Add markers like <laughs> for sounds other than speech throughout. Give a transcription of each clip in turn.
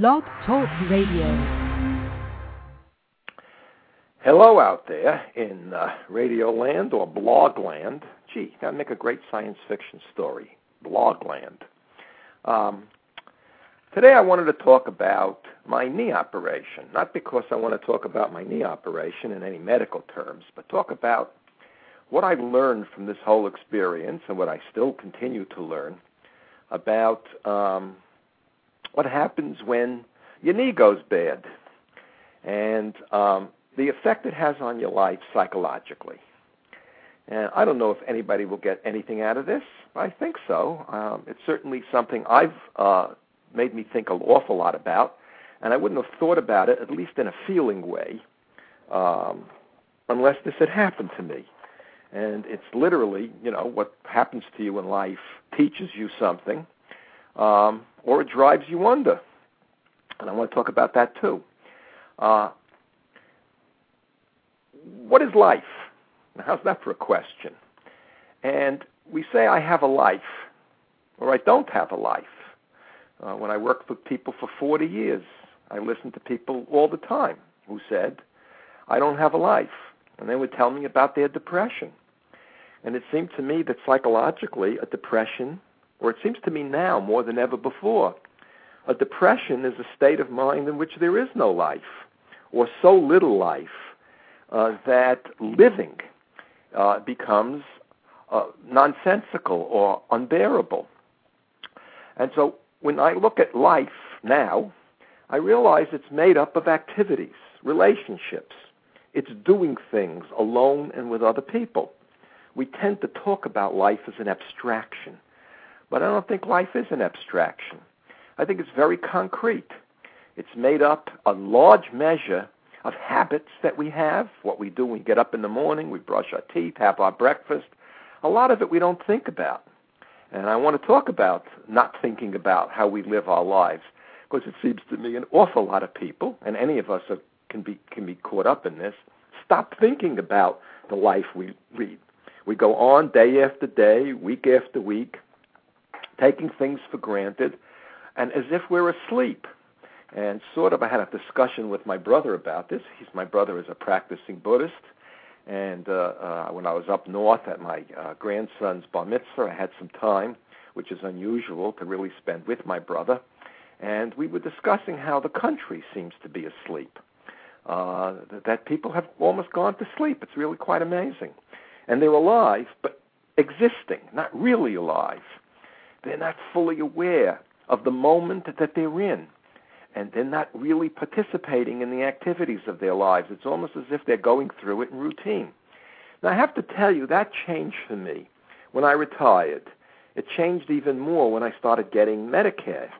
Blog Talk Radio. Hello out there in uh, Radio Land or Blog Land. Gee, that'd make a great science fiction story. Blog Land. Um, today I wanted to talk about my knee operation. Not because I want to talk about my knee operation in any medical terms, but talk about what I learned from this whole experience and what I still continue to learn about um, what happens when your knee goes bad and um, the effect it has on your life psychologically. And I don't know if anybody will get anything out of this. I think so. Um, it's certainly something I've uh, made me think an awful lot about, and I wouldn't have thought about it, at least in a feeling way, um, unless this had happened to me. And it's literally, you know, what happens to you in life teaches you something, um, or it drives you under. And I want to talk about that too. Uh, what is life? Now, how's that for a question? And we say I have a life, or I don't have a life. Uh, when I worked with people for 40 years, I listened to people all the time who said, I don't have a life. And they would tell me about their depression. And it seemed to me that psychologically, a depression or it seems to me now more than ever before, a depression is a state of mind in which there is no life, or so little life uh, that living uh, becomes uh, nonsensical or unbearable. And so when I look at life now, I realize it's made up of activities, relationships. It's doing things alone and with other people. We tend to talk about life as an abstraction but I don't think life is an abstraction. I think it's very concrete. It's made up a large measure of habits that we have, what we do when we get up in the morning, we brush our teeth, have our breakfast. A lot of it we don't think about. And I want to talk about not thinking about how we live our lives because it seems to me an awful lot of people, and any of us are, can be can be caught up in this, stop thinking about the life we lead. We go on day after day, week after week, taking things for granted, and as if we're asleep. And sort of, I had a discussion with my brother about this. He's my brother is a practicing Buddhist, and uh, uh, when I was up north at my uh, grandson's bar mitzvah, I had some time, which is unusual to really spend with my brother, and we were discussing how the country seems to be asleep. Uh, that people have almost gone to sleep. It's really quite amazing, and they're alive, but existing, not really alive. They're not fully aware of the moment that they're in. And they're not really participating in the activities of their lives. It's almost as if they're going through it in routine. Now, I have to tell you, that changed for me when I retired. It changed even more when I started getting Medicare.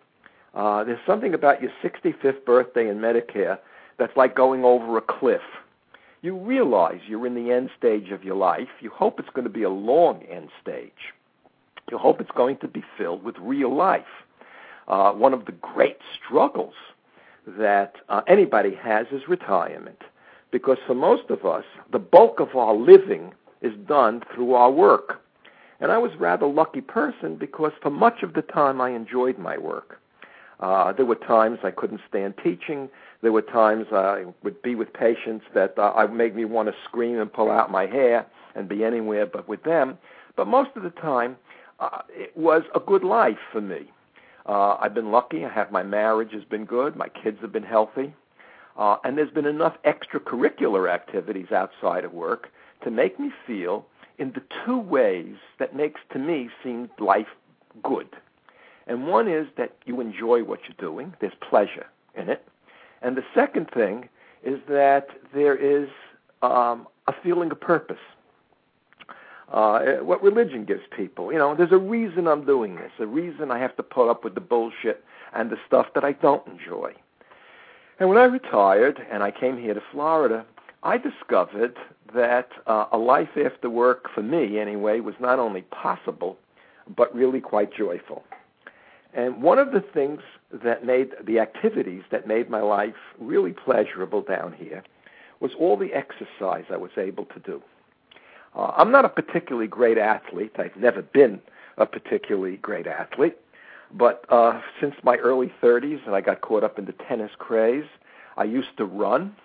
Uh, there's something about your 65th birthday in Medicare that's like going over a cliff. You realize you're in the end stage of your life. You hope it's going to be a long end stage. You hope it's going to be filled with real life. Uh, one of the great struggles that uh, anybody has is retirement. Because for most of us, the bulk of our living is done through our work. And I was a rather lucky person because for much of the time I enjoyed my work. Uh, there were times I couldn't stand teaching. There were times I would be with patients that uh, made me want to scream and pull out my hair and be anywhere but with them. But most of the time, uh, it was a good life for me. Uh, I've been lucky. I have my marriage has been good. My kids have been healthy, uh, and there's been enough extracurricular activities outside of work to make me feel in the two ways that makes to me seem life good. And one is that you enjoy what you're doing. There's pleasure in it. And the second thing is that there is um, a feeling of purpose uh, what religion gives people. You know, there's a reason I'm doing this, a reason I have to put up with the bullshit and the stuff that I don't enjoy. And when I retired and I came here to Florida, I discovered that uh, a life after work, for me anyway, was not only possible, but really quite joyful. And one of the things that made the activities that made my life really pleasurable down here was all the exercise I was able to do. Uh, I'm not a particularly great athlete. I've never been a particularly great athlete. But uh, since my early 30s, and I got caught up in the tennis craze, I used to run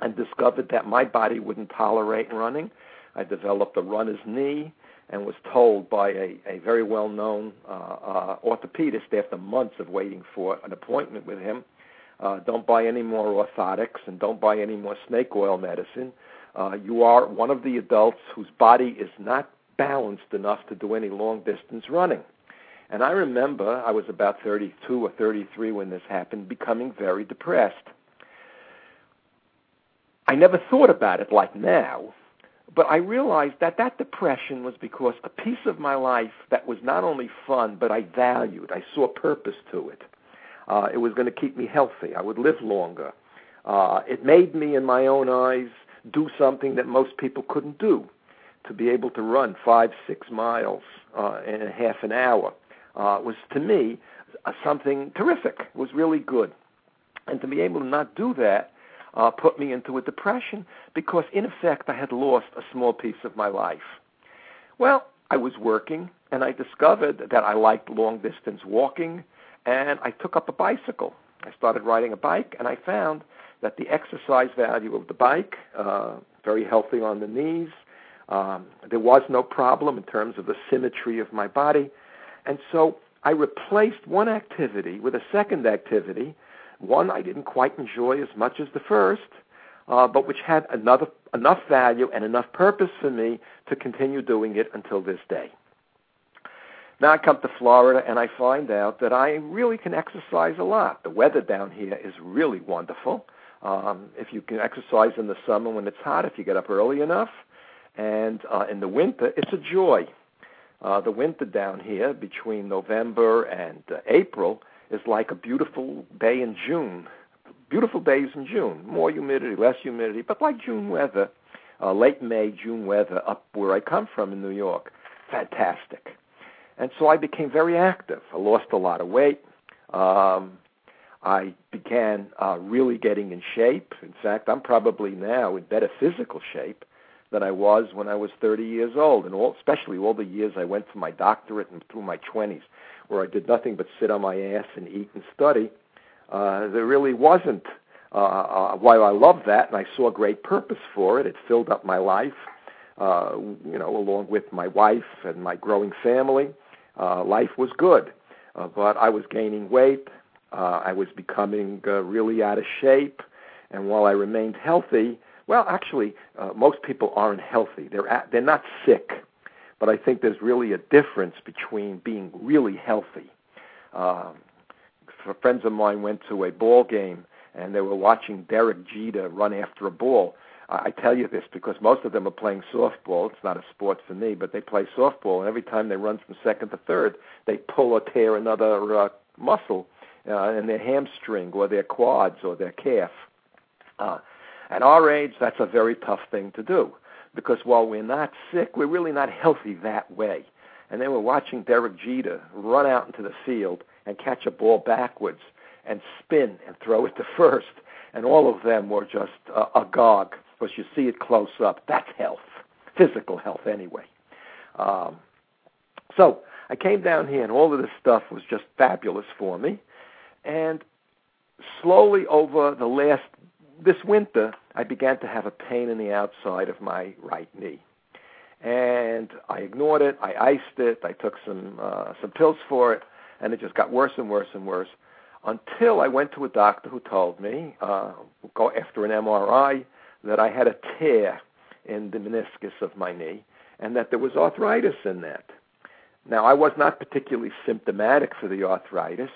and discovered that my body wouldn't tolerate running. I developed a runner's knee and was told by a, a very well known uh, uh, orthopedist after months of waiting for an appointment with him uh, don't buy any more orthotics and don't buy any more snake oil medicine. Uh, you are one of the adults whose body is not balanced enough to do any long distance running. And I remember I was about 32 or 33 when this happened, becoming very depressed. I never thought about it like now, but I realized that that depression was because a piece of my life that was not only fun, but I valued, I saw purpose to it. Uh, it was going to keep me healthy. I would live longer. Uh, it made me, in my own eyes, do something that most people couldn't do. To be able to run five, six miles uh, in a half an hour uh, was, to me, uh, something terrific. It was really good. And to be able to not do that uh, put me into a depression because, in effect, I had lost a small piece of my life. Well, I was working, and I discovered that I liked long distance walking and I took up a bicycle. I started riding a bike, and I found that the exercise value of the bike, uh, very healthy on the knees. Um, there was no problem in terms of the symmetry of my body. And so I replaced one activity with a second activity, one I didn't quite enjoy as much as the first, uh, but which had another, enough value and enough purpose for me to continue doing it until this day. Now I come to Florida and I find out that I really can exercise a lot. The weather down here is really wonderful. Um, if you can exercise in the summer when it's hot, if you get up early enough, and uh, in the winter, it's a joy. Uh, the winter down here between November and uh, April is like a beautiful day in June. Beautiful days in June, more humidity, less humidity, but like June weather, uh, late May, June weather up where I come from in New York. Fantastic. And so I became very active. I lost a lot of weight. Um, I began uh, really getting in shape. In fact, I'm probably now in better physical shape than I was when I was 30 years old, and all, especially all the years I went for my doctorate and through my 20s, where I did nothing but sit on my ass and eat and study. Uh, there really wasn't. Uh, uh, while I loved that and I saw great purpose for it, it filled up my life. Uh, you know, along with my wife and my growing family. Uh, life was good, uh, but I was gaining weight. Uh, I was becoming uh, really out of shape, and while I remained healthy, well, actually, uh, most people aren't healthy. They're at, they're not sick, but I think there's really a difference between being really healthy. Um, friends of mine went to a ball game and they were watching Derek Jeter run after a ball, I tell you this because most of them are playing softball. It's not a sport for me, but they play softball, and every time they run from second to third, they pull or tear another uh, muscle uh, in their hamstring or their quads or their calf. Uh, at our age, that's a very tough thing to do because while we're not sick, we're really not healthy that way. And they were watching Derek Jeter run out into the field and catch a ball backwards and spin and throw it to first, and all of them were just uh, agog because you see it close up. That's health, physical health, anyway. Um, so I came down here, and all of this stuff was just fabulous for me. And slowly over the last this winter, I began to have a pain in the outside of my right knee, and I ignored it. I iced it. I took some uh, some pills for it, and it just got worse and worse and worse until I went to a doctor who told me, uh, go after an MRI, that I had a tear in the meniscus of my knee and that there was arthritis in that. Now, I was not particularly symptomatic for the arthritis.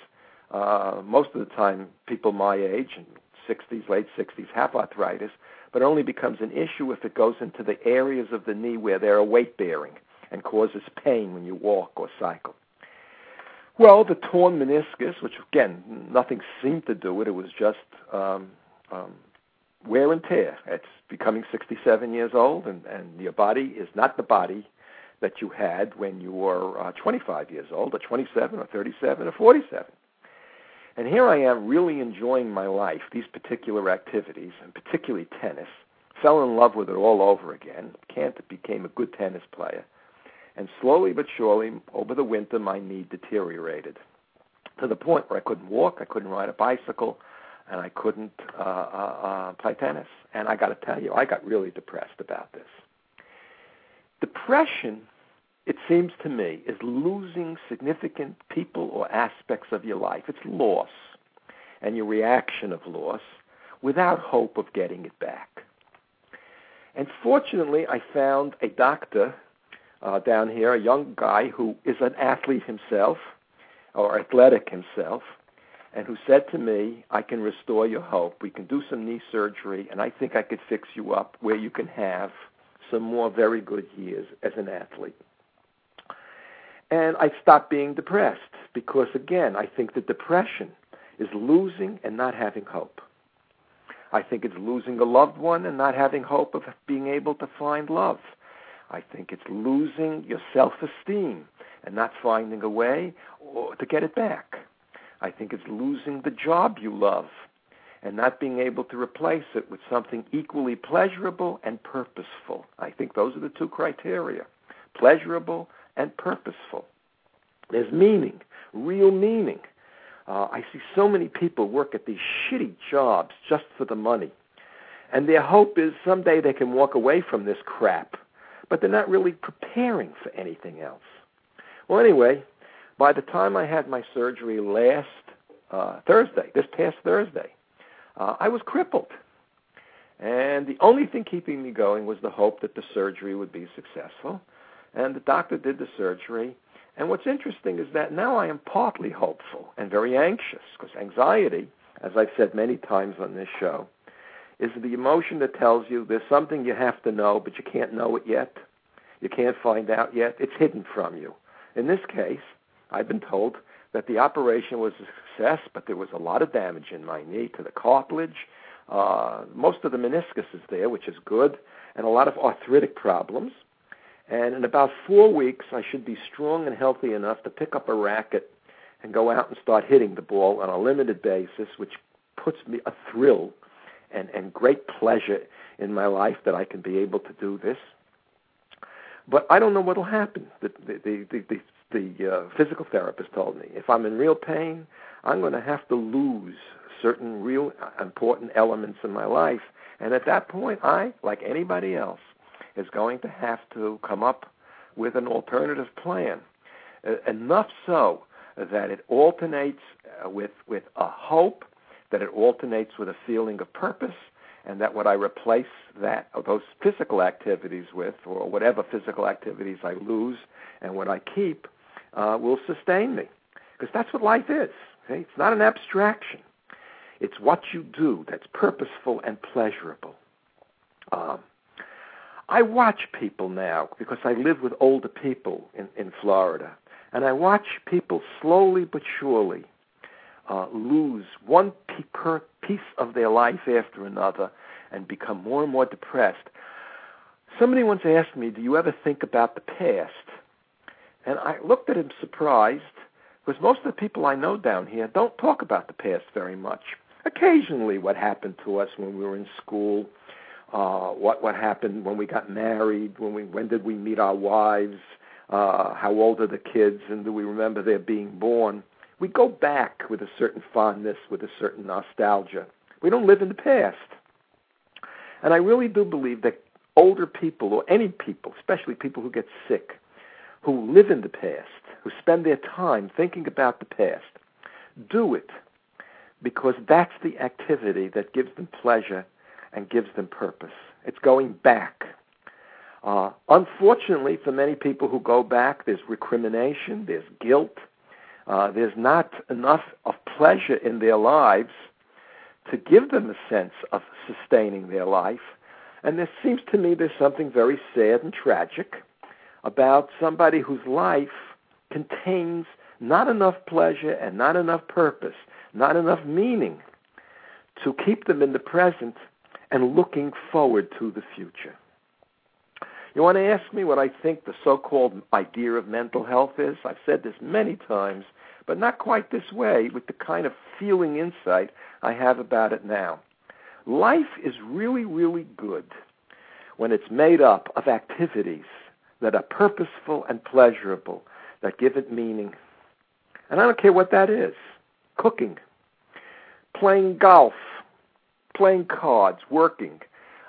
Uh, most of the time, people my age, in 60s, late 60s, have arthritis, but only becomes an issue if it goes into the areas of the knee where they are weight bearing and causes pain when you walk or cycle. Well, the torn meniscus, which again, nothing seemed to do it, it was just um, um, wear and tear. It's becoming 67 years old, and, and your body is not the body that you had when you were uh, 25 years old, or 27, or 37, or 47. And here I am really enjoying my life, these particular activities, and particularly tennis. Fell in love with it all over again. Can't became a good tennis player. And slowly but surely, over the winter, my knee deteriorated. to the point where I couldn't walk, I couldn't ride a bicycle, and I couldn't uh, uh, uh, play tennis. And I got to tell you, I got really depressed about this. Depression, it seems to me, is losing significant people or aspects of your life. It's loss and your reaction of loss without hope of getting it back. And fortunately, I found a doctor uh, down here, a young guy who is an athlete himself or athletic himself, and who said to me, I can restore your hope. We can do some knee surgery, and I think I could fix you up where you can have some more very good years as an athlete. And I stopped being depressed because, again, I think that depression is losing and not having hope. I think it's losing a loved one and not having hope of being able to find love. I think it's losing your self esteem and not finding a way to get it back. I think it's losing the job you love and not being able to replace it with something equally pleasurable and purposeful. I think those are the two criteria pleasurable and purposeful. There's meaning, real meaning. Uh, I see so many people work at these shitty jobs just for the money. And their hope is someday they can walk away from this crap, but they're not really preparing for anything else. Well, anyway, by the time I had my surgery last uh, Thursday, this past Thursday, uh, I was crippled. And the only thing keeping me going was the hope that the surgery would be successful. And the doctor did the surgery, and what's interesting is that now I am partly hopeful and very anxious because anxiety, as I've said many times on this show, is the emotion that tells you there's something you have to know, but you can't know it yet. You can't find out yet. It's hidden from you. In this case, I've been told that the operation was a success, but there was a lot of damage in my knee to the cartilage. Uh, most of the meniscus is there, which is good, and a lot of arthritic problems. And in about four weeks, I should be strong and healthy enough to pick up a racket and go out and start hitting the ball on a limited basis, which puts me a thrill and, and great pleasure in my life that I can be able to do this. But I don't know what will happen. The, the, the, the, the uh, physical therapist told me if I'm in real pain, I'm going to have to lose certain real important elements in my life. And at that point, I, like anybody else, is going to have to come up with an alternative plan. Uh, enough so that it alternates uh, with, with a hope, that it alternates with a feeling of purpose, and that what I replace that those physical activities with, or whatever physical activities I lose, and what I keep, uh, will sustain me. Because that's what life is. It's not an abstraction. It's what you do that's purposeful and pleasurable. Um, I watch people now because I live with older people in, in Florida, and I watch people slowly but surely uh, lose one per piece of their life after another and become more and more depressed. Somebody once asked me, Do you ever think about the past? And I looked at him surprised because most of the people I know down here don't talk about the past very much. Occasionally, what happened to us when we were in school uh, what what happened when we got married, when we when did we meet our wives, uh, how old are the kids, and do we remember their being born? We go back with a certain fondness, with a certain nostalgia. We don't live in the past. And I really do believe that older people, or any people, especially people who get sick, who live in the past, who spend their time thinking about the past, do it because that's the activity that gives them pleasure and gives them purpose. It's going back. Uh, unfortunately, for many people who go back, there's recrimination, there's guilt, uh, there's not enough of pleasure in their lives to give them a sense of sustaining their life. And there seems to me there's something very sad and tragic about somebody whose life contains not enough pleasure and not enough purpose, not enough meaning to keep them in the present and looking forward to the future. You want to ask me what I think the so called idea of mental health is? I've said this many times, but not quite this way with the kind of feeling insight I have about it now. Life is really, really good when it's made up of activities that are purposeful and pleasurable, that give it meaning. And I don't care what that is cooking, playing golf, playing cards, working.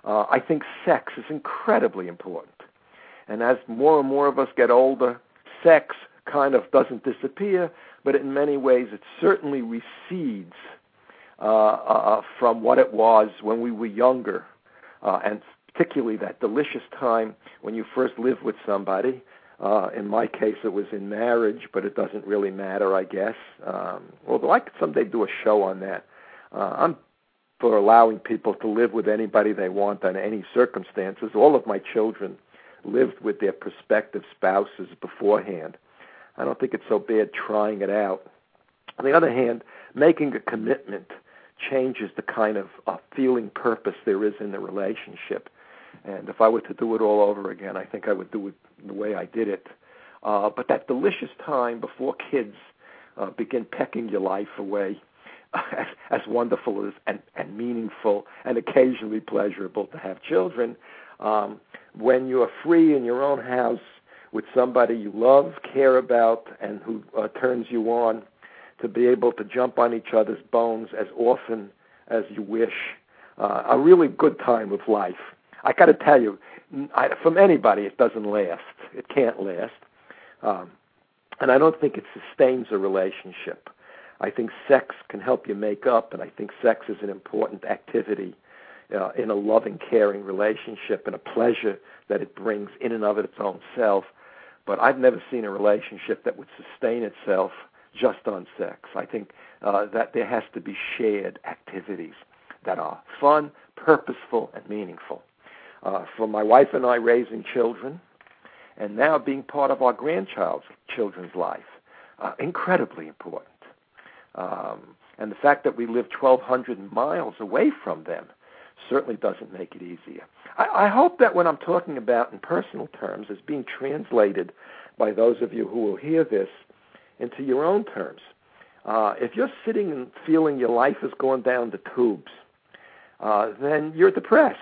Uh, I think sex is incredibly important. And as more and more of us get older, sex kind of doesn't disappear, but in many ways it certainly recedes uh, uh, from what it was when we were younger, uh, and particularly that delicious time when you first lived with somebody. Uh, in my case, it was in marriage, but it doesn't really matter, I guess. Um, although I could someday do a show on that. Uh, I'm for allowing people to live with anybody they want under any circumstances. All of my children lived with their prospective spouses beforehand. I don't think it's so bad trying it out. On the other hand, making a commitment changes the kind of uh, feeling purpose there is in the relationship. And if I were to do it all over again, I think I would do it the way I did it. Uh, but that delicious time before kids uh, begin pecking your life away, as, <laughs> as wonderful as and, and meaningful and occasionally pleasurable to have children, um, when you are free in your own house with somebody you love, care about, and who uh, turns you on, to be able to jump on each other's bones as often as you wish. Uh, a really good time of life. I got to tell you, I, from anybody, it doesn't last. It can't last. Um, and I don't think it sustains a relationship. I think sex can help you make up, and I think sex is an important activity uh, in a loving, caring relationship and a pleasure that it brings in and of its own self. But I've never seen a relationship that would sustain itself just on sex. I think uh, that there has to be shared activities that are fun, purposeful, and meaningful. Uh, for my wife and I raising children, and now being part of our grandchild's children's life, uh, incredibly important. Um, and the fact that we live 1,200 miles away from them certainly doesn't make it easier. I, I hope that what I'm talking about in personal terms is being translated by those of you who will hear this into your own terms. Uh, if you're sitting and feeling your life is going down the tubes, uh, then you're depressed.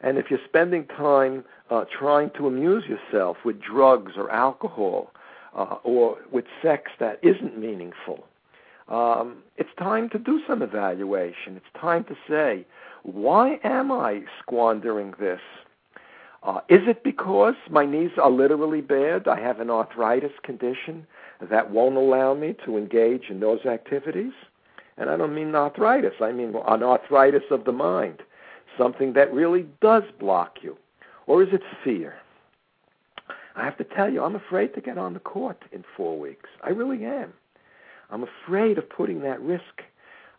And if you're spending time uh, trying to amuse yourself with drugs or alcohol uh, or with sex that isn't meaningful, um, it's time to do some evaluation. It's time to say, why am I squandering this? Uh, is it because my knees are literally bad? I have an arthritis condition that won't allow me to engage in those activities? And I don't mean arthritis, I mean an arthritis of the mind, something that really does block you. Or is it fear? I have to tell you, I'm afraid to get on the court in four weeks. I really am. I'm afraid of putting that risk.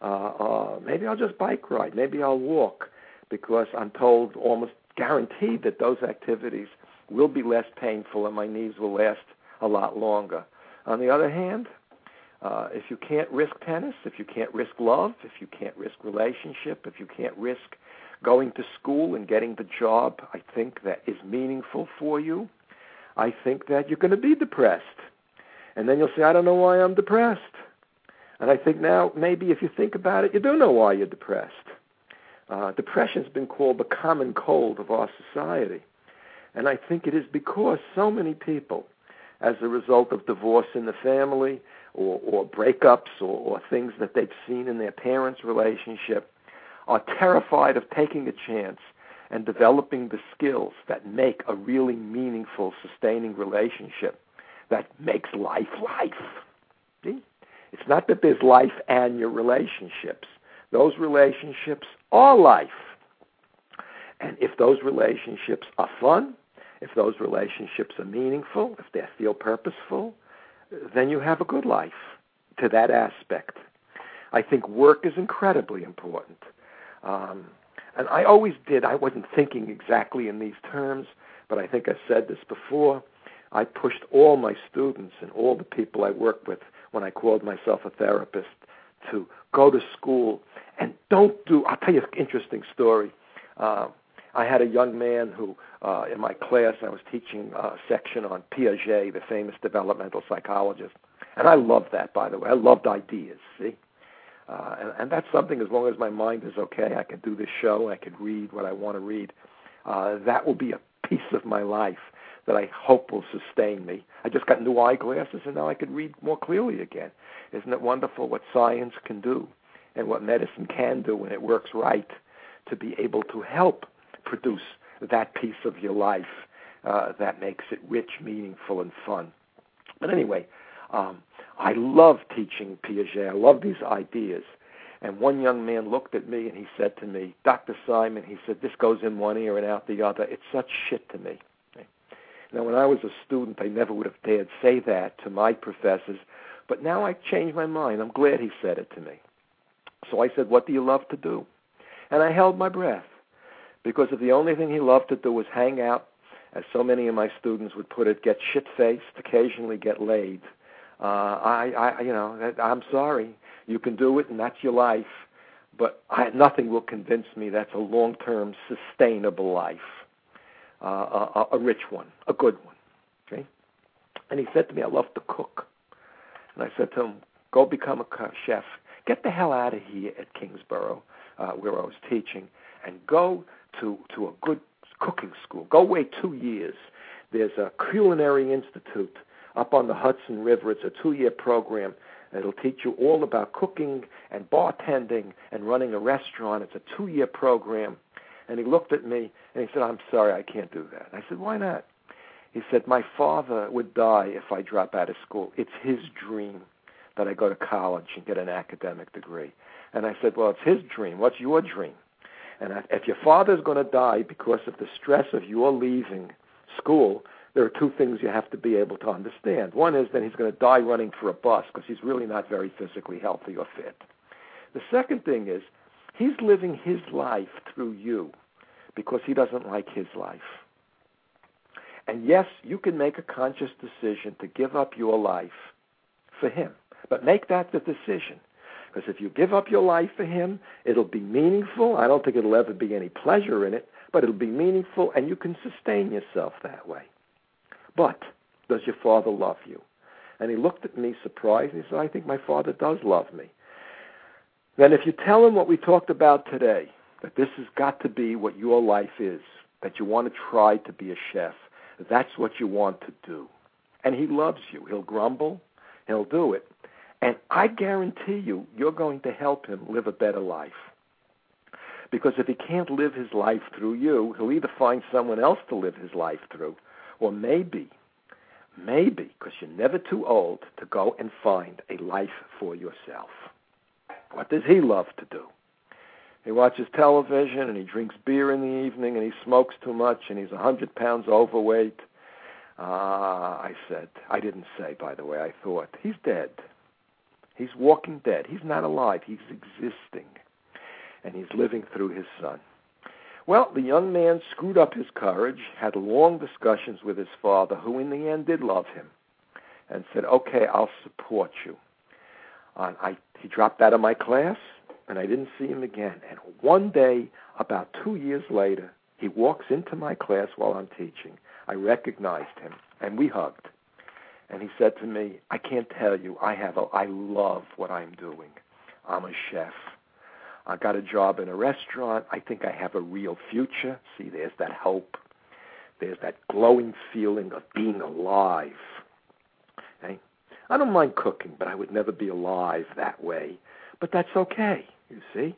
Uh, uh, maybe I'll just bike ride. Maybe I'll walk because I'm told almost guaranteed that those activities will be less painful and my knees will last a lot longer. On the other hand, uh, if you can't risk tennis, if you can't risk love, if you can't risk relationship, if you can't risk going to school and getting the job I think that is meaningful for you, I think that you're going to be depressed. And then you'll say, I don't know why I'm depressed. And I think now maybe if you think about it, you do know why you're depressed. Uh, depression has been called the common cold of our society. And I think it is because so many people, as a result of divorce in the family or, or breakups or, or things that they've seen in their parents' relationship, are terrified of taking a chance and developing the skills that make a really meaningful, sustaining relationship that makes life life. See? It's not that there's life and your relationships. Those relationships are life. And if those relationships are fun, if those relationships are meaningful, if they feel purposeful, then you have a good life to that aspect. I think work is incredibly important. Um, and I always did. I wasn't thinking exactly in these terms, but I think I said this before. I pushed all my students and all the people I worked with when I called myself a therapist to go to school and don't do. I'll tell you an interesting story. Uh, I had a young man who, uh, in my class, I was teaching a section on Piaget, the famous developmental psychologist, and I loved that. By the way, I loved ideas. See, uh, and, and that's something. As long as my mind is okay, I can do this show. I can read what I want to read. Uh, that will be a piece of my life. that I hope will sustain me. I just got new eyeglasses and now I can read more clearly again. Isn't it wonderful what science can do and what medicine can do when it works right to be able to help produce that piece of your life uh, that makes it rich, meaningful, and fun. But anyway, um, I love teaching Piaget. I love these ideas. And one young man looked at me and he said to me, Dr. Simon, he said, this goes in one ear and out the other. It's such shit to me. Now, when I was a student, I never would have dared say that to my professors, but now I changed my mind. I'm glad he said it to me. So I said, What do you love to do? And I held my breath because if the only thing he loved to do was hang out, as so many of my students would put it, get shit faced, occasionally get laid, uh, I, I, you know, I'm sorry. You can do it, and that's your life. But I, nothing will convince me that's a long-term, sustainable life uh, a, a rich one, a good one. Okay? And he said to me, I love to cook. And I said to him, go become a chef. Get the hell out of here at Kingsborough, uh, where I was teaching, and go to, to a good cooking school. Go wait two years. There's a culinary institute up on the Hudson River. It's a two-year program. It'll teach you all about cooking and bartending and running a restaurant. It's a two-year program. And he looked at me and he said, I'm sorry, I can't do that. I said, Why not? He said, My father would die if I drop out of school. It's his dream that I go to college and get an academic degree. And I said, Well, it's his dream. What's your dream? And if your father's going to die because of the stress of your leaving school, there are two things you have to be able to understand. One is that he's going to die running for a bus because he's really not very physically healthy or fit. The second thing is he's living his life through you because he doesn't like his life. And yes, you can make a conscious decision to give up your life for him, but make that the decision. Because if you give up your life for him, it'll be meaningful. I don't think it'll ever be any pleasure in it, but it'll be meaningful and you can sustain yourself that way. But does your father love you? And he looked at me surprised and he said, I think my father does love me. Then if you tell him what we talked about today, that this has got to be what your life is, that you want to try to be a chef. That's what you want to do. And he loves you. He'll grumble, he'll do it. And I guarantee you, you're going to help him live a better life. Because if he can't live his life through you, he'll either find someone else to live his life through, or maybe, maybe, because you're never too old to go and find a life for yourself. What does he love to do? He watches television and he drinks beer in the evening and he smokes too much and he's a hundred pounds overweight. Ah, uh, I said. I didn't say, by the way. I thought he's dead. He's walking dead. He's not alive. He's existing, and he's living through his son. Well, the young man screwed up his courage, had long discussions with his father, who in the end did love him, and said, "Okay, I'll support you." Uh, I, he dropped out of my class and I didn't see him again. And one day, about two years later, he walks into my class while I'm teaching. I recognized him, and we hugged. And he said to me, "I can't tell you. I have a. I love what I'm doing. I'm a chef. I got a job in a restaurant. I think I have a real future. See, there's that hope. There's that glowing feeling of being alive. Okay? I don't mind cooking, but I would never be alive that way. But that's okay you see?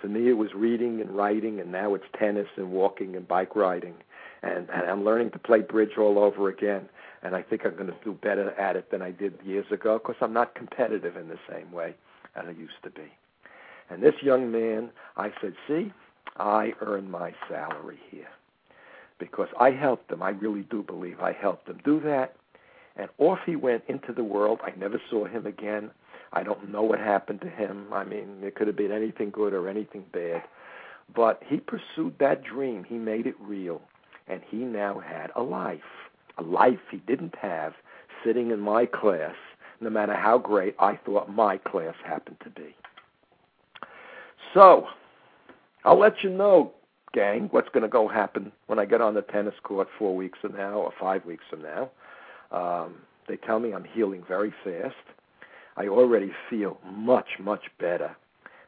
For me, it was reading and writing, and now it's tennis and walking and bike riding. And, and I'm learning to play bridge all over again. And I think I'm going to do better at it than I did years ago because I'm not competitive in the same way as I used to be. And this young man, I said, see, I earn my salary here because I helped him. I really do believe I helped him do that. And off he went into the world. I never saw him again. I don't know what happened to him. I mean, it could have been anything good or anything bad. But he pursued that dream. He made it real. And he now had a life, a life he didn't have sitting in my class, no matter how great I thought my class happened to be. So, I'll let you know, gang, what's going to go happen when I get on the tennis court four weeks from now or five weeks from now. Um, they tell me I'm healing very fast. I already feel much, much better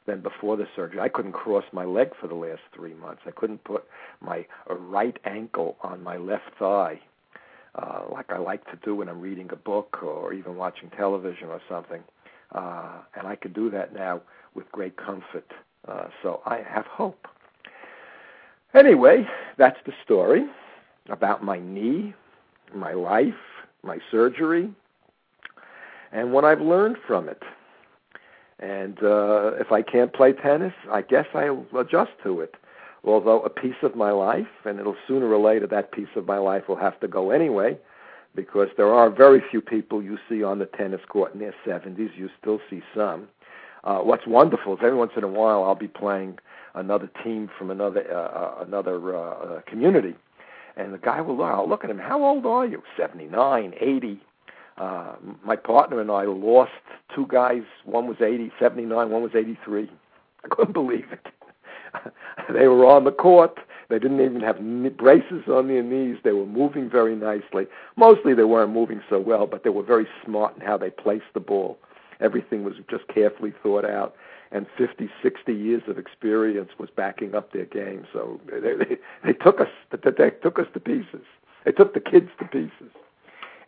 than before the surgery. I couldn't cross my leg for the last three months. I couldn't put my right ankle on my left thigh. uh, like I like to do when I'm reading a book or even watching television or something. Uh, and I can do that now with great comfort. Uh, so I have hope. Anyway, that's the story about my knee, my life, my surgery, and what I've learned from it. And uh, if I can't play tennis, I guess I'll adjust to it. Although a piece of my life, and it'll sooner or later that piece of my life will have to go anyway, because there are very few people you see on the tennis court in their 70s. You still see some. Uh, what's wonderful is every once in a while I'll be playing another team from another uh, uh another uh, uh, community, and the guy will look. I'll look at him. How old are you? Seventy nine, eighty. Uh, my partner and I lost two guys. One was 80, 79, one was 83. I couldn't believe it. <laughs> they were on the court. They didn't even have braces on their knees. They were moving very nicely. Mostly they weren't moving so well, but they were very smart in how they placed the ball. Everything was just carefully thought out, and 50, 60 years of experience was backing up their game. So they, they, they took us they took us to pieces. They took the kids to pieces.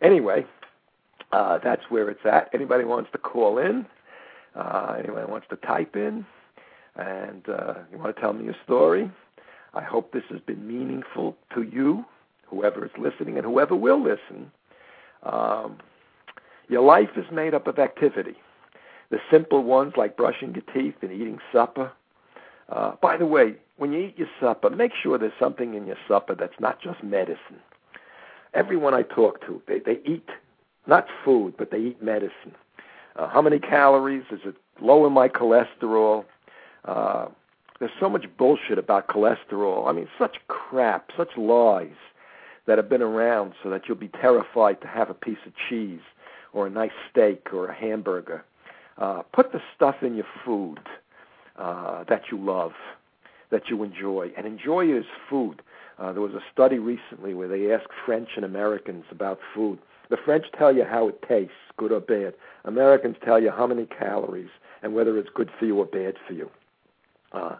Anyway, uh, that's where it's at. Anybody wants to call in? Uh, anyone wants to type in? And uh, you want to tell me a story? I hope this has been meaningful to you, whoever is listening, and whoever will listen. Um, your life is made up of activity. The simple ones like brushing your teeth and eating supper. Uh, by the way, when you eat your supper, make sure there's something in your supper that's not just medicine. Everyone I talk to, they, they eat not food, but they eat medicine. Uh, how many calories? Is it lower my cholesterol? Uh, there's so much bullshit about cholesterol. I mean, such crap, such lies that have been around so that you'll be terrified to have a piece of cheese or a nice steak or a hamburger. Uh, put the stuff in your food uh, that you love, that you enjoy, and enjoy it as food. Uh, there was a study recently where they asked French and Americans about food. The French tell you how it tastes, good or bad. Americans tell you how many calories and whether it's good for you or bad for you. Uh,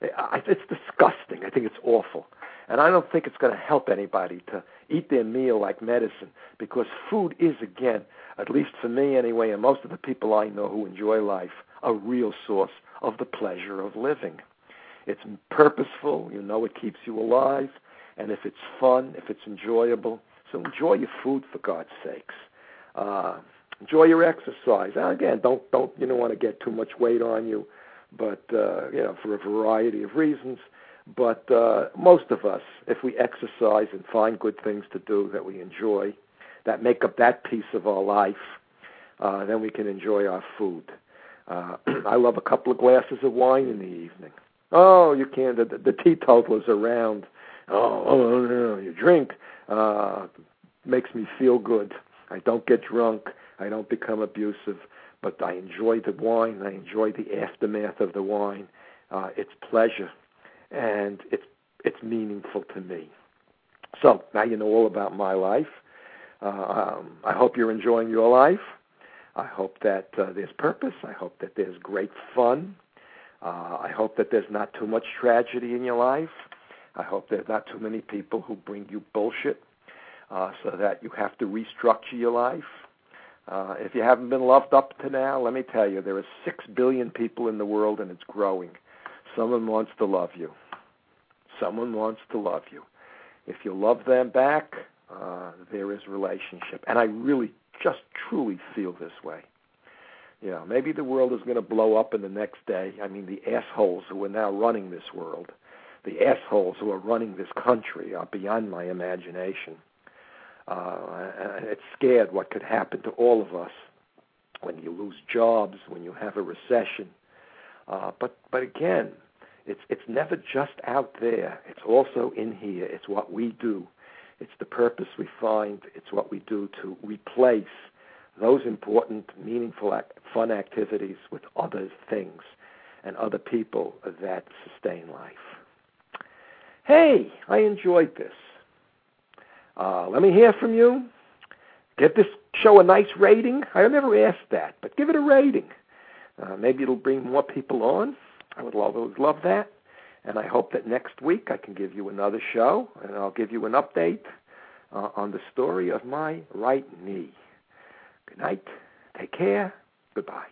it's disgusting. I think it's awful. And I don't think it's going to help anybody to eat their meal like medicine because food is, again, at least for me anyway, and most of the people I know who enjoy life, a real source of the pleasure of living. It's purposeful, you know, it keeps you alive, and if it's fun, if it's enjoyable, so enjoy your food for God's sakes. Uh, enjoy your exercise. Again, don't don't you don't want to get too much weight on you, but uh, you know for a variety of reasons. But uh, most of us, if we exercise and find good things to do that we enjoy, that make up that piece of our life, uh, then we can enjoy our food. Uh, <clears throat> I love a couple of glasses of wine in the evening. Oh, you can't. The, the teetotalers around. Oh, oh no, no, you drink. Uh, makes me feel good. I don't get drunk. I don't become abusive, but I enjoy the wine. I enjoy the aftermath of the wine. Uh, it's pleasure, and it's it's meaningful to me. So now you know all about my life. Uh, um, I hope you're enjoying your life. I hope that uh, there's purpose. I hope that there's great fun. Uh, I hope that there's not too much tragedy in your life. I hope there's not too many people who bring you bullshit uh, so that you have to restructure your life. Uh, if you haven't been loved up to now, let me tell you, there are six billion people in the world and it's growing. Someone wants to love you. Someone wants to love you. If you love them back, uh, there is relationship. And I really, just truly feel this way. You know, maybe the world is going to blow up in the next day. I mean, the assholes who are now running this world the assholes who are running this country are beyond my imagination. Uh, it's scared what could happen to all of us when you lose jobs, when you have a recession. Uh, but but again, it's it's never just out there. It's also in here. It's what we do. It's the purpose we find. It's what we do to replace those important, meaningful, fun activities with other things and other people that sustain life hey, I enjoyed this. Uh, let me hear from you. Give this show a nice rating. I never asked that, but give it a rating. Uh, maybe it'll bring more people on. I would would love that. And I hope that next week I can give you another show and I'll give you an update uh, on the story of my right knee. Good night. Take care. Goodbye.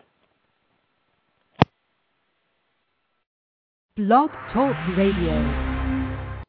Blog Talk Radio.